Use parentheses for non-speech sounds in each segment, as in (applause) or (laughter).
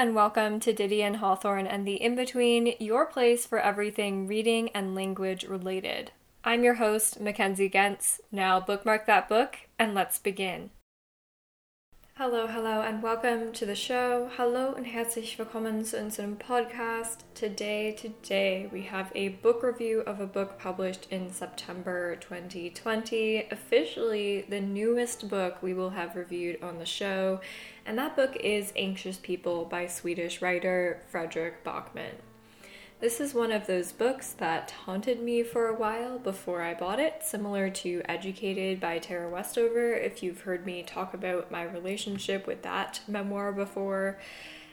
and welcome to Didion and Hawthorne and the In Between, your place for everything reading and language related. I'm your host, Mackenzie Gentz. Now bookmark that book and let's begin. Hello, hello, and welcome to the show. Hallo und herzlich willkommen zu unserem podcast. Today, today, we have a book review of a book published in September 2020, officially the newest book we will have reviewed on the show, and that book is Anxious People by Swedish writer Fredrik Backman. This is one of those books that haunted me for a while before I bought it, similar to Educated by Tara Westover, if you've heard me talk about my relationship with that memoir before.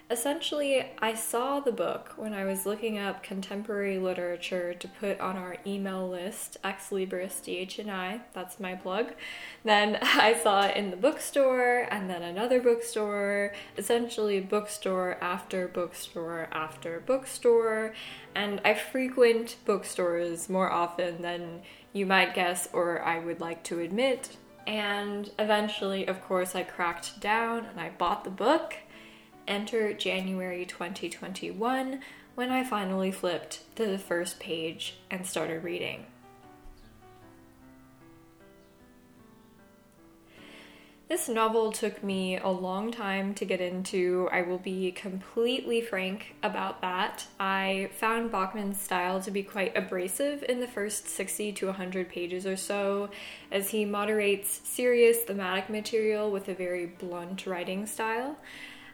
Essentially, I saw the book when I was looking up contemporary literature to put on our email list, Ex Libris DHNI, that's my plug. Then (laughs) I saw it in the bookstore, and then another bookstore, essentially bookstore after bookstore after bookstore. And I frequent bookstores more often than you might guess or I would like to admit. And eventually, of course, I cracked down and I bought the book enter January 2021 when I finally flipped to the first page and started reading. This novel took me a long time to get into. I will be completely frank about that. I found Backman's style to be quite abrasive in the first 60 to 100 pages or so, as he moderates serious thematic material with a very blunt writing style.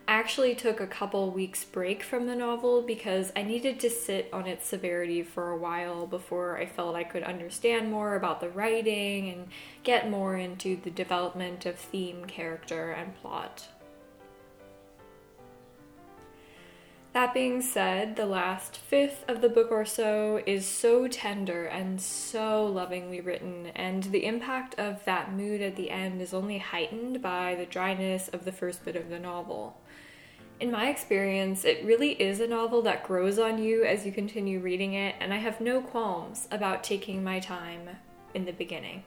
I actually took a couple weeks break from the novel because I needed to sit on its severity for a while before I felt I could understand more about the writing and get more into the development of theme, character, and plot. That being said, the last fifth of the book or so is so tender and so lovingly written, and the impact of that mood at the end is only heightened by the dryness of the first bit of the novel in my experience, it really is a novel that grows on you as you continue reading it, and I have no qualms about taking my time in the beginning.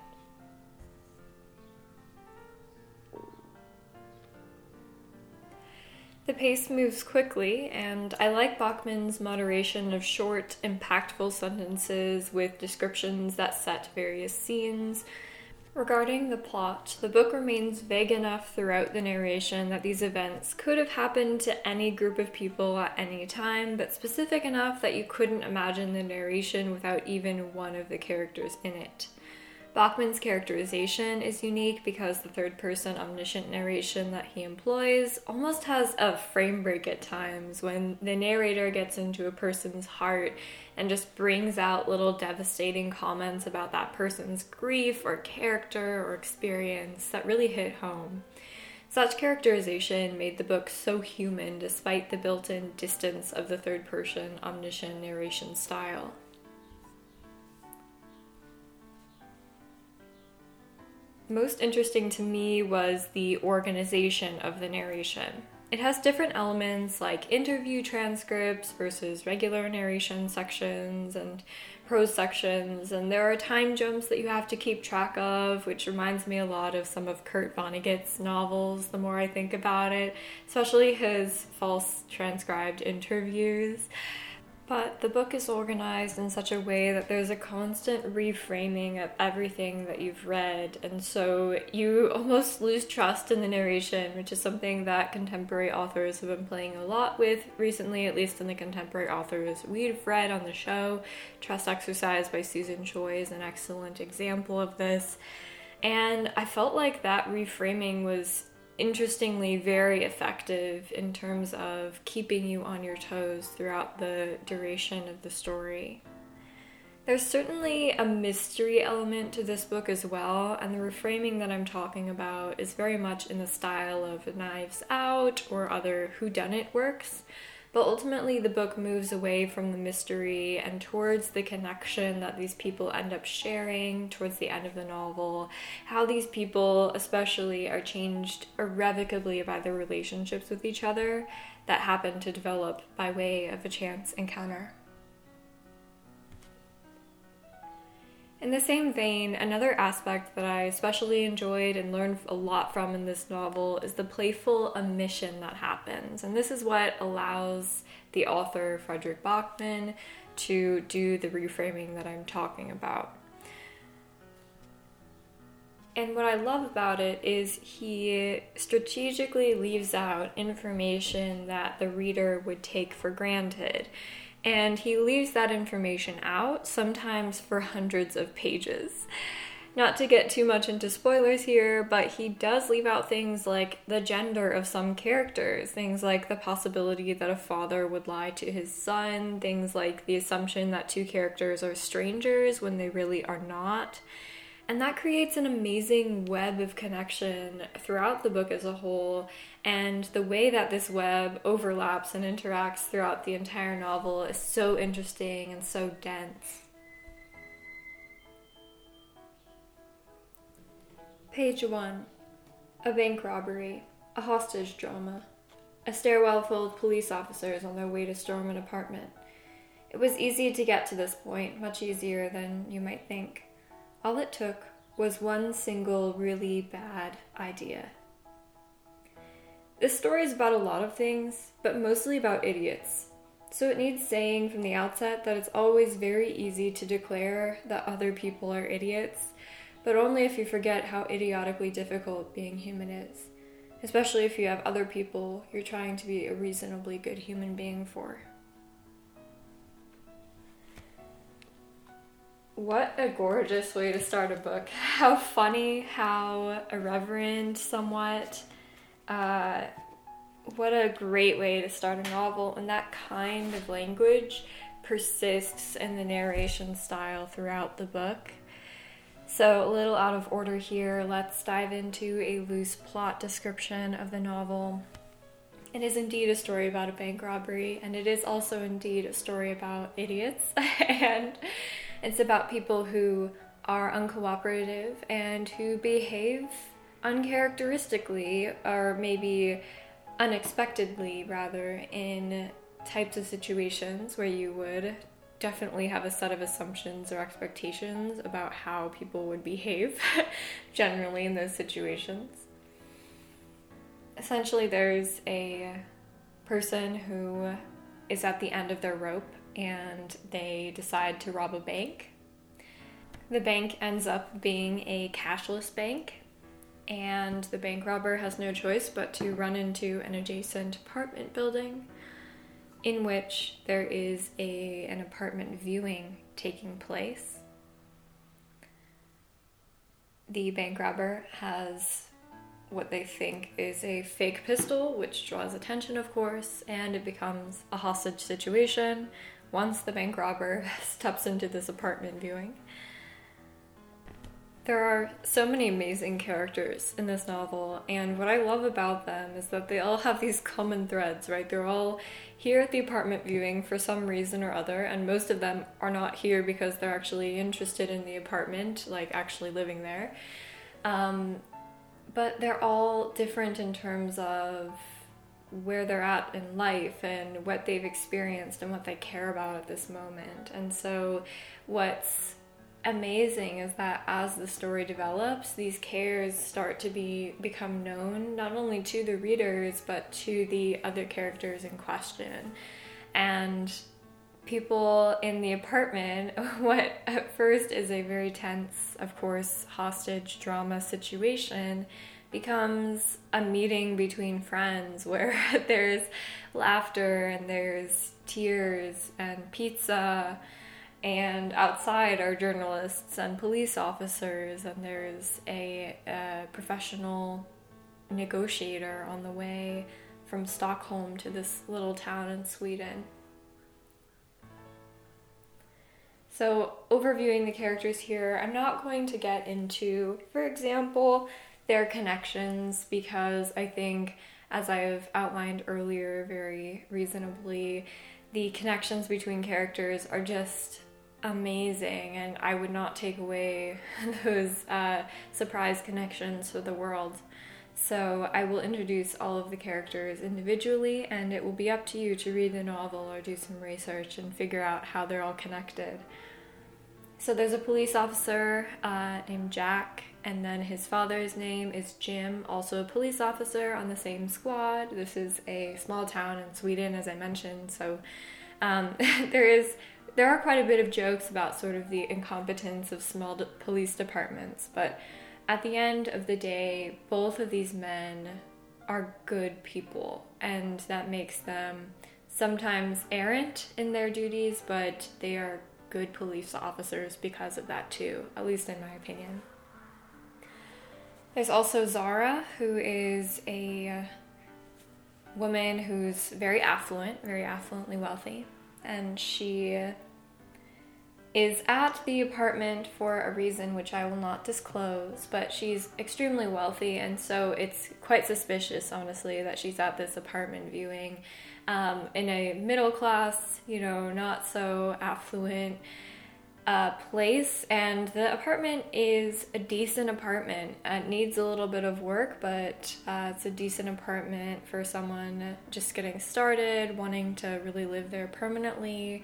The pace moves quickly, and I like Backman's moderation of short, impactful sentences with descriptions that set various scenes Regarding the plot, the book remains vague enough throughout the narration that these events could have happened to any group of people at any time, but specific enough that you couldn't imagine the narration without even one of the characters in it. Backman's characterization is unique because the third person omniscient narration that he employs almost has a frame break at times when the narrator gets into a person's heart and just brings out little devastating comments about that person's grief or character or experience that really hit home. Such characterization made the book so human despite the built in distance of the third person omniscient narration style. Most interesting to me was the organization of the narration. It has different elements like interview transcripts versus regular narration sections and prose sections, and there are time jumps that you have to keep track of, which reminds me a lot of some of Kurt Vonnegut's novels the more I think about it, especially his false transcribed interviews. But the book is organized in such a way that there's a constant reframing of everything that you've read, and so you almost lose trust in the narration, which is something that contemporary authors have been playing a lot with recently, at least in the contemporary authors we've read on the show. Trust Exercise by Susan Choi is an excellent example of this. And I felt like that reframing was interestingly very effective in terms of keeping you on your toes throughout the duration of the story. There's certainly a mystery element to this book as well, and the reframing that I'm talking about is very much in the style of Knives Out or other whodunit works, but ultimately, the book moves away from the mystery and towards the connection that these people end up sharing towards the end of the novel. How these people, especially, are changed irrevocably by their relationships with each other that happen to develop by way of a chance encounter. In the same vein, another aspect that I especially enjoyed and learned a lot from in this novel is the playful omission that happens. And this is what allows the author, Frederick Backman, to do the reframing that I'm talking about. And what I love about it is he strategically leaves out information that the reader would take for granted. And he leaves that information out, sometimes for hundreds of pages. Not to get too much into spoilers here, but he does leave out things like the gender of some characters, things like the possibility that a father would lie to his son, things like the assumption that two characters are strangers when they really are not and that creates an amazing web of connection throughout the book as a whole. And the way that this web overlaps and interacts throughout the entire novel is so interesting and so dense. Page 1 A bank robbery, a hostage drama, a stairwell full of police officers on their way to storm an apartment. It was easy to get to this point, much easier than you might think. All it took was one single really bad idea. This story is about a lot of things, but mostly about idiots. So it needs saying from the outset that it's always very easy to declare that other people are idiots, but only if you forget how idiotically difficult being human is, especially if you have other people you're trying to be a reasonably good human being for. What a gorgeous way to start a book. (laughs) How funny, how irreverent, somewhat. Uh, what a great way to start a novel. And that kind of language persists in the narration style throughout the book. So, a little out of order here, let's dive into a loose plot description of the novel. It is indeed a story about a bank robbery, and it is also indeed a story about idiots. (laughs) and it's about people who are uncooperative and who behave uncharacteristically or maybe unexpectedly, rather, in types of situations where you would definitely have a set of assumptions or expectations about how people would behave (laughs) generally in those situations. Essentially, there's a person who is at the end of their rope and they decide to rob a bank. The bank ends up being a cashless bank, and the bank robber has no choice but to run into an adjacent apartment building in which there is a, an apartment viewing taking place. The bank robber has what they think is a fake pistol, which draws attention, of course, and it becomes a hostage situation once the bank robber (laughs) steps into this apartment viewing. There are so many amazing characters in this novel, and what I love about them is that they all have these common threads, right? They're all here at the apartment viewing for some reason or other, and most of them are not here because they're actually interested in the apartment, like actually living there. Um, but they're all different in terms of where they're at in life and what they've experienced and what they care about at this moment. And so, what's amazing is that as the story develops, these cares start to be become known not only to the readers but to the other characters in question. And people in the apartment, (laughs) what at first is a very tense, of course, hostage drama situation becomes a meeting between friends where (laughs) there's laughter and there's tears and pizza and outside are journalists and police officers and there's a, a professional negotiator on the way from Stockholm to this little town in Sweden. So, overviewing the characters here, I'm not going to get into, for example, their connections because I think, as I've outlined earlier very reasonably, the connections between characters are just amazing, and I would not take away (laughs) those uh, surprise connections for the world. So, I will introduce all of the characters individually, and it will be up to you to read the novel or do some research and figure out how they're all connected. So there's a police officer uh, named Jack, and then his father's name is Jim, also a police officer on the same squad. This is a small town in Sweden, as I mentioned, so um, (laughs) there is there are quite a bit of jokes about sort of the incompetence of small de- police departments, but at the end of the day, both of these men are good people, and that makes them sometimes errant in their duties, but they are good police officers because of that too, at least in my opinion. There's also Zara, who is a woman who's very affluent, very affluently wealthy, and she is at the apartment for a reason which I will not disclose, but she's extremely wealthy, and so it's quite suspicious, honestly, that she's at this apartment viewing um, in a middle class, you know, not so affluent uh, place. And the apartment is a decent apartment. It needs a little bit of work, but uh, it's a decent apartment for someone just getting started, wanting to really live there permanently.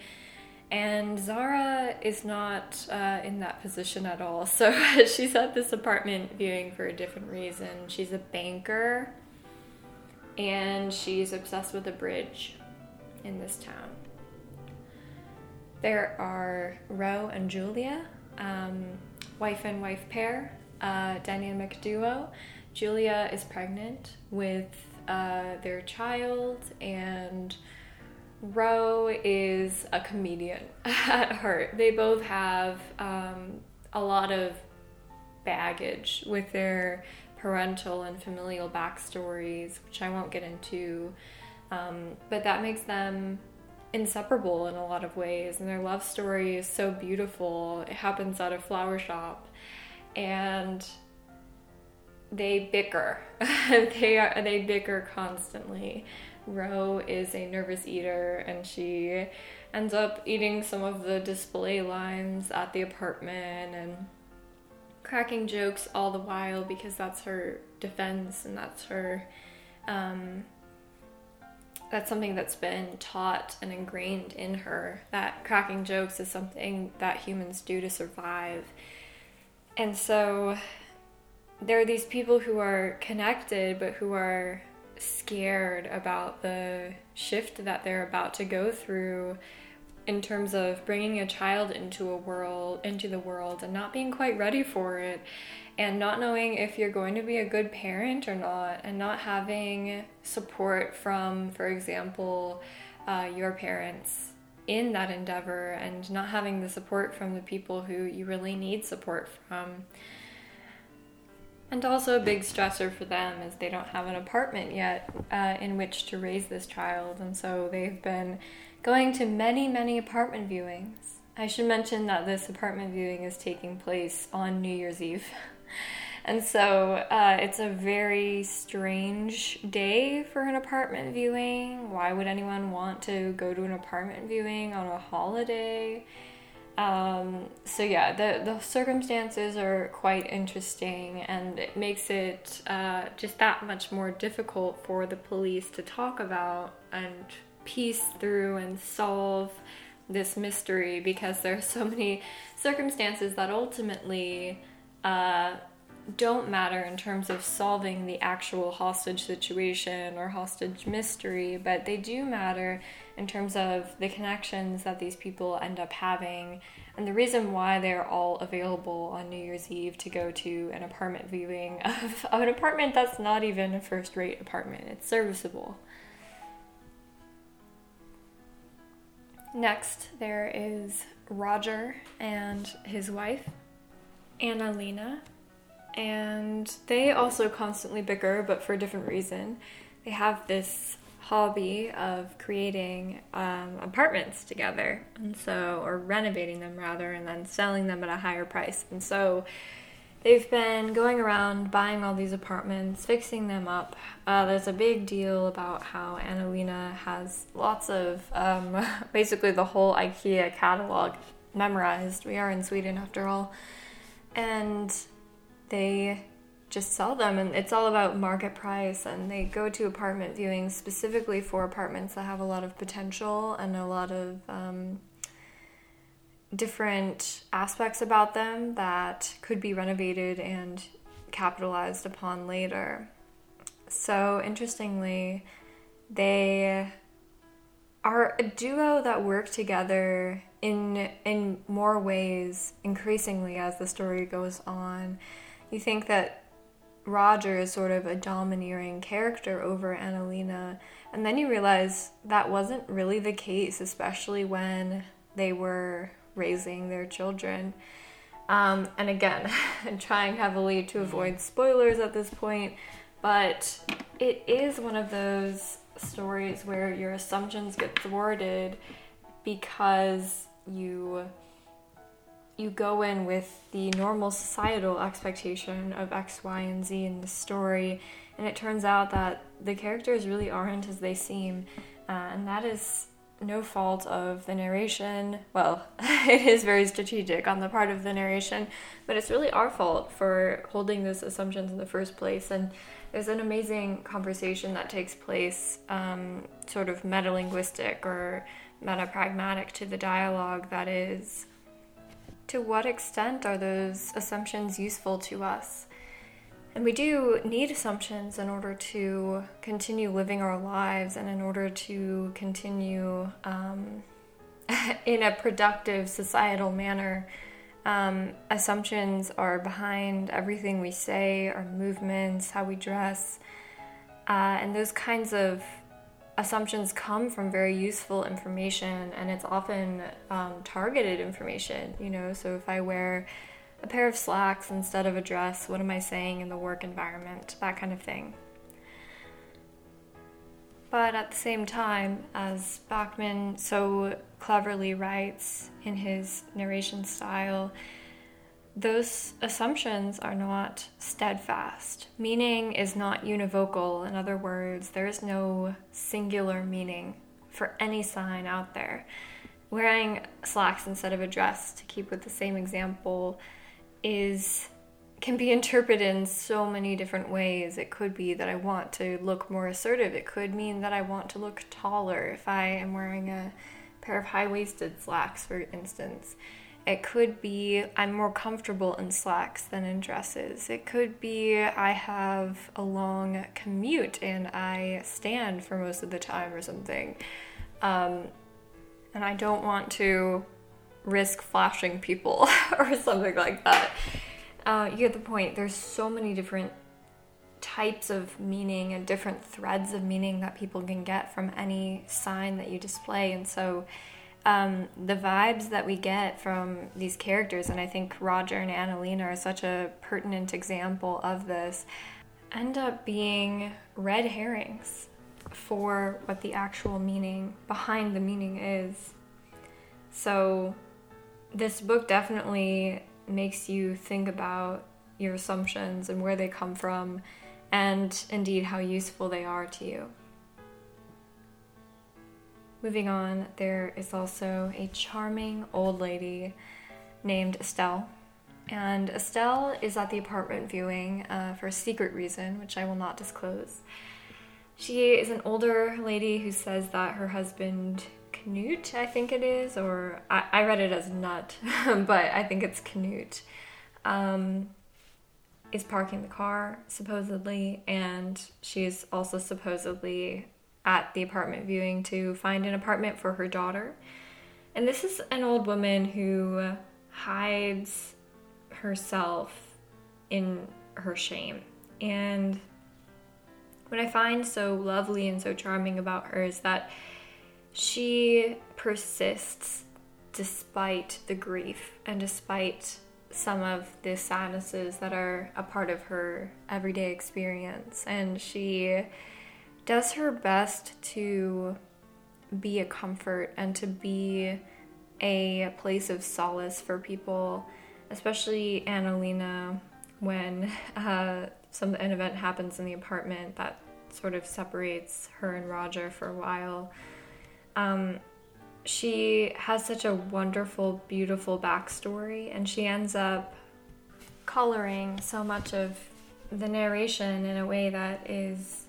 And Zara is not uh, in that position at all. (laughs) So (laughs) she's at this apartment viewing for a different reason. She's a banker and she's obsessed with a bridge in this town. There are Ro and Julia, um, wife and wife pair, uh, dynamic duo. Julia is pregnant with uh, their child, and Ro is a comedian (laughs) at heart. They both have um, a lot of baggage with their parental and familial backstories, which I won't get into. Um, but that makes them inseparable in a lot of ways, and their love story is so beautiful. It happens at a flower shop, and they bicker. (laughs) they are they bicker constantly. Ro is a nervous eater and she ends up eating some of the display lines at the apartment and cracking jokes all the while because that's her defense and that's her um, that's something that's been taught and ingrained in her that cracking jokes is something that humans do to survive. And so there are these people who are connected but who are scared about the shift that they're about to go through in terms of bringing a child into a world into the world and not being quite ready for it and not knowing if you're going to be a good parent or not and not having support from for example uh, your parents in that endeavor and not having the support from the people who you really need support from and also a big stressor for them is they don't have an apartment yet uh, in which to raise this child. And so they've been going to many, many apartment viewings. I should mention that this apartment viewing is taking place on New Year's Eve. (laughs) and so uh, it's a very strange day for an apartment viewing. Why would anyone want to go to an apartment viewing on a holiday? Um, so yeah, the the circumstances are quite interesting, and it makes it uh, just that much more difficult for the police to talk about and piece through and solve this mystery because there are so many circumstances that ultimately uh, don't matter in terms of solving the actual hostage situation or hostage mystery, but they do matter in terms of the connections that these people end up having and the reason why they're all available on New Year's Eve to go to an apartment viewing of, of (laughs) an apartment that's not even a first rate apartment, it's serviceable. Next, there is Roger and his wife, Anna-Lena, and they also constantly bicker, but for a different reason. They have this hobby of creating um, apartments together, and so, or renovating them rather, and then selling them at a higher price. And so, they've been going around buying all these apartments, fixing them up. Uh, there's a big deal about how Anna-Lena has lots of, um, (laughs) basically, the whole IKEA catalog memorized. We are in Sweden after all. And they just sell them and it's all about market price and they go to apartment viewings specifically for apartments that have a lot of potential and a lot of um, different aspects about them that could be renovated and capitalized upon later. So, interestingly, they are a duo that work together in in more ways increasingly as the story goes on. You think that Roger is sort of a domineering character over Annalena, and then you realize that wasn't really the case, especially when they were raising their children. Um, and again, (laughs) I'm trying heavily to avoid spoilers at this point, but it is one of those stories where your assumptions get thwarted because you you go in with the normal societal expectation of X, Y, and Z in the story, and it turns out that the characters really aren't as they seem, uh, and that is no fault of the narration. Well, (laughs) it is very strategic on the part of the narration, but it's really our fault for holding those assumptions in the first place. And there's an amazing conversation that takes place, um, sort of metalinguistic or metapragmatic to the dialogue that is to what extent are those assumptions useful to us? And we do need assumptions in order to continue living our lives and in order to continue um, (laughs) in a productive societal manner. Um, assumptions are behind everything we say, our movements, how we dress, uh, and those kinds of assumptions come from very useful information, and it's often um, targeted information. You know, so if I wear a pair of slacks instead of a dress? What am I saying in the work environment? That kind of thing. But at the same time, as Backman so cleverly writes in his narration style, those assumptions are not steadfast. Meaning is not univocal. In other words, there is no singular meaning for any sign out there. Wearing slacks instead of a dress, to keep with the same example, is can be interpreted in so many different ways. It could be that I want to look more assertive. It could mean that I want to look taller if I am wearing a pair of high waisted slacks, for instance. It could be I'm more comfortable in slacks than in dresses. It could be I have a long commute and I stand for most of the time or something. Um, and I don't want to risk flashing people (laughs) or something like that. Uh, you get the point. There's so many different types of meaning and different threads of meaning that people can get from any sign that you display. And so um, the vibes that we get from these characters, and I think Roger and Annalena are such a pertinent example of this, end up being red herrings for what the actual meaning behind the meaning is. So this book definitely makes you think about your assumptions and where they come from, and indeed how useful they are to you. Moving on, there is also a charming old lady named Estelle. And Estelle is at the apartment viewing uh, for a secret reason, which I will not disclose. She is an older lady who says that her husband Knut, I think it is, or I, I read it as Nut, (laughs) but I think it's Knut, um, is parking the car, supposedly, and she's also supposedly at the apartment viewing to find an apartment for her daughter. And this is an old woman who hides herself in her shame. And what I find so lovely and so charming about her is that she persists despite the grief and despite some of the sadnesses that are a part of her everyday experience. And she does her best to be a comfort and to be a place of solace for people, especially Annalena when (laughs) uh, some an event happens in the apartment that sort of separates her and Roger for a while. Um, she has such a wonderful, beautiful backstory, and she ends up coloring so much of the narration in a way that is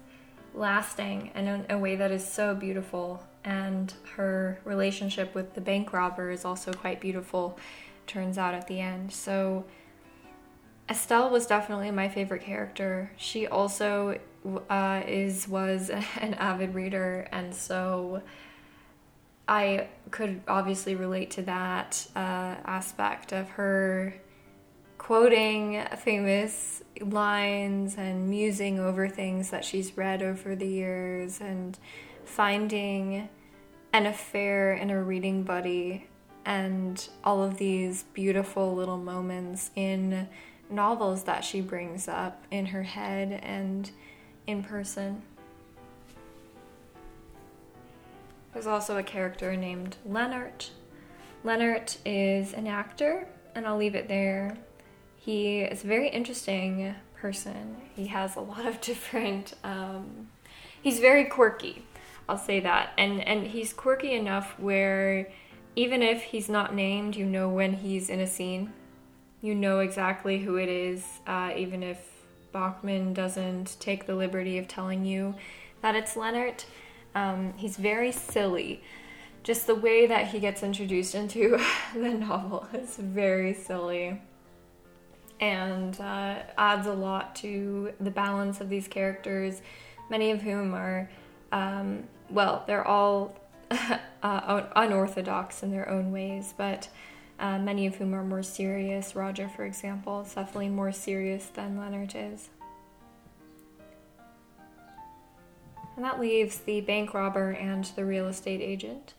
lasting and in a way that is so beautiful and her relationship with the bank robber is also quite beautiful, turns out at the end. So, Estelle was definitely my favorite character. She also uh, is was (laughs) an avid reader, and so I could obviously relate to that uh, aspect of her quoting famous lines and musing over things that she's read over the years and finding an affair in a reading buddy and all of these beautiful little moments in novels that she brings up in her head and in person. There's also a character named Leonard. Leonard is an actor, and I'll leave it there. He is a very interesting person. He has a lot of (laughs) different. Um, he's very quirky. I'll say that, and and he's quirky enough where even if he's not named, you know when he's in a scene. You know exactly who it is, uh, even if Backman doesn't take the liberty of telling you that it's Leonard. Um, he's very silly. Just the way that he gets introduced into (laughs) the novel is very silly and uh, adds a lot to the balance of these characters, many of whom are, um, well, they're all (laughs) uh, unorthodox in their own ways, but uh, many of whom are more serious. Roger, for example, is definitely more serious than Leonard is. And that leaves the bank robber and the real estate agent.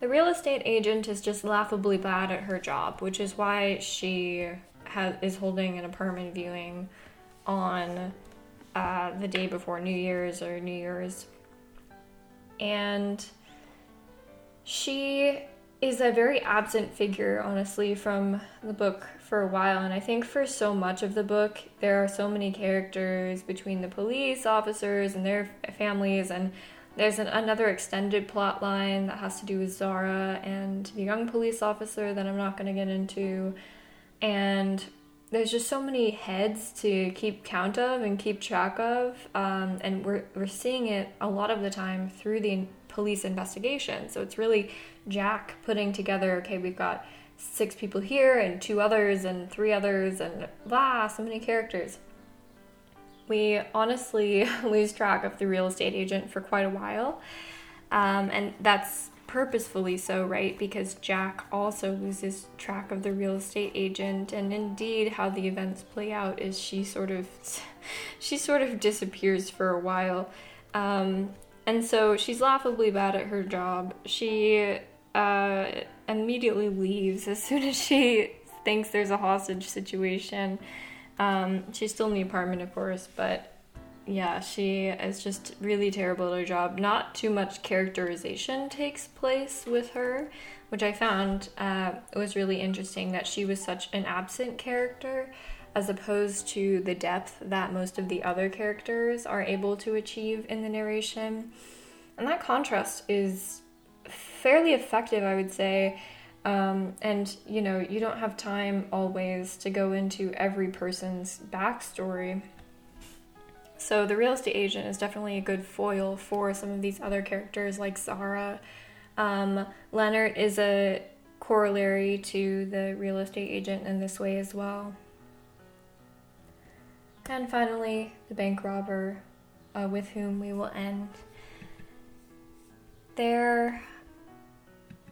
The real estate agent is just laughably bad at her job, which is why she is holding an apartment viewing on uh, the day before New Year's or New Year's, and she is a very absent figure, honestly, from the book for a while. And I think for so much of the book, there are so many characters between the police officers and their families, and there's an, another extended plot line that has to do with Zara and the young police officer that I'm not going to get into and there's just so many heads to keep count of and keep track of um, and we're, we're seeing it a lot of the time through the police investigation so it's really jack putting together okay we've got six people here and two others and three others and blah so many characters we honestly (laughs) lose track of the real estate agent for quite a while um, and that's purposefully so, right? Because Jack also loses track of the real estate agent, and indeed, how the events play out is she sort of, (laughs) she sort of disappears for a while, um, and so she's laughably bad at her job. She uh, immediately leaves as soon as she thinks there's a hostage situation. Um, she's still in the apartment, of course, but yeah, she is just really terrible at her job. Not too much characterization takes place with her, which I found uh, was really interesting that she was such an absent character as opposed to the depth that most of the other characters are able to achieve in the narration. And that contrast is fairly effective, I would say. Um, and you know, you don't have time always to go into every person's backstory so the real estate agent is definitely a good foil for some of these other characters like Zara. Um, Leonard is a corollary to the real estate agent in this way as well. And finally, the bank robber uh, with whom we will end. There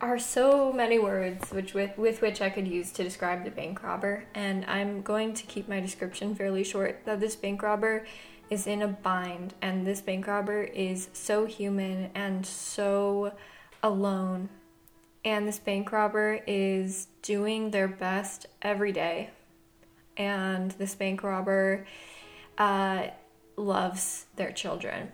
are so many words which with, with which I could use to describe the bank robber, and I'm going to keep my description fairly short. That this bank robber is in a bind, and this bank robber is so human and so alone. And this bank robber is doing their best every day. And this bank robber uh, loves their children.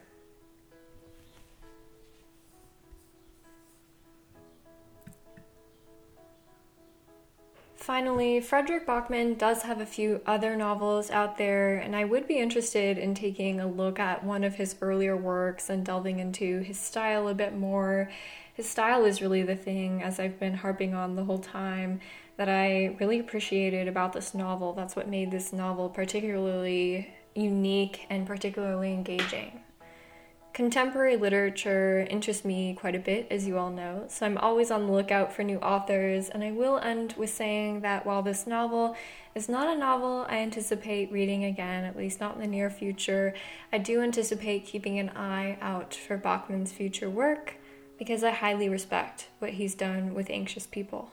Finally, Frederick Backman does have a few other novels out there, and I would be interested in taking a look at one of his earlier works and delving into his style a bit more. His style is really the thing, as I've been harping on the whole time, that I really appreciated about this novel. That's what made this novel particularly unique and particularly engaging. Contemporary literature interests me quite a bit, as you all know, so I'm always on the lookout for new authors, and I will end with saying that while this novel is not a novel I anticipate reading again, at least not in the near future, I do anticipate keeping an eye out for Backman's future work because I highly respect what he's done with anxious people.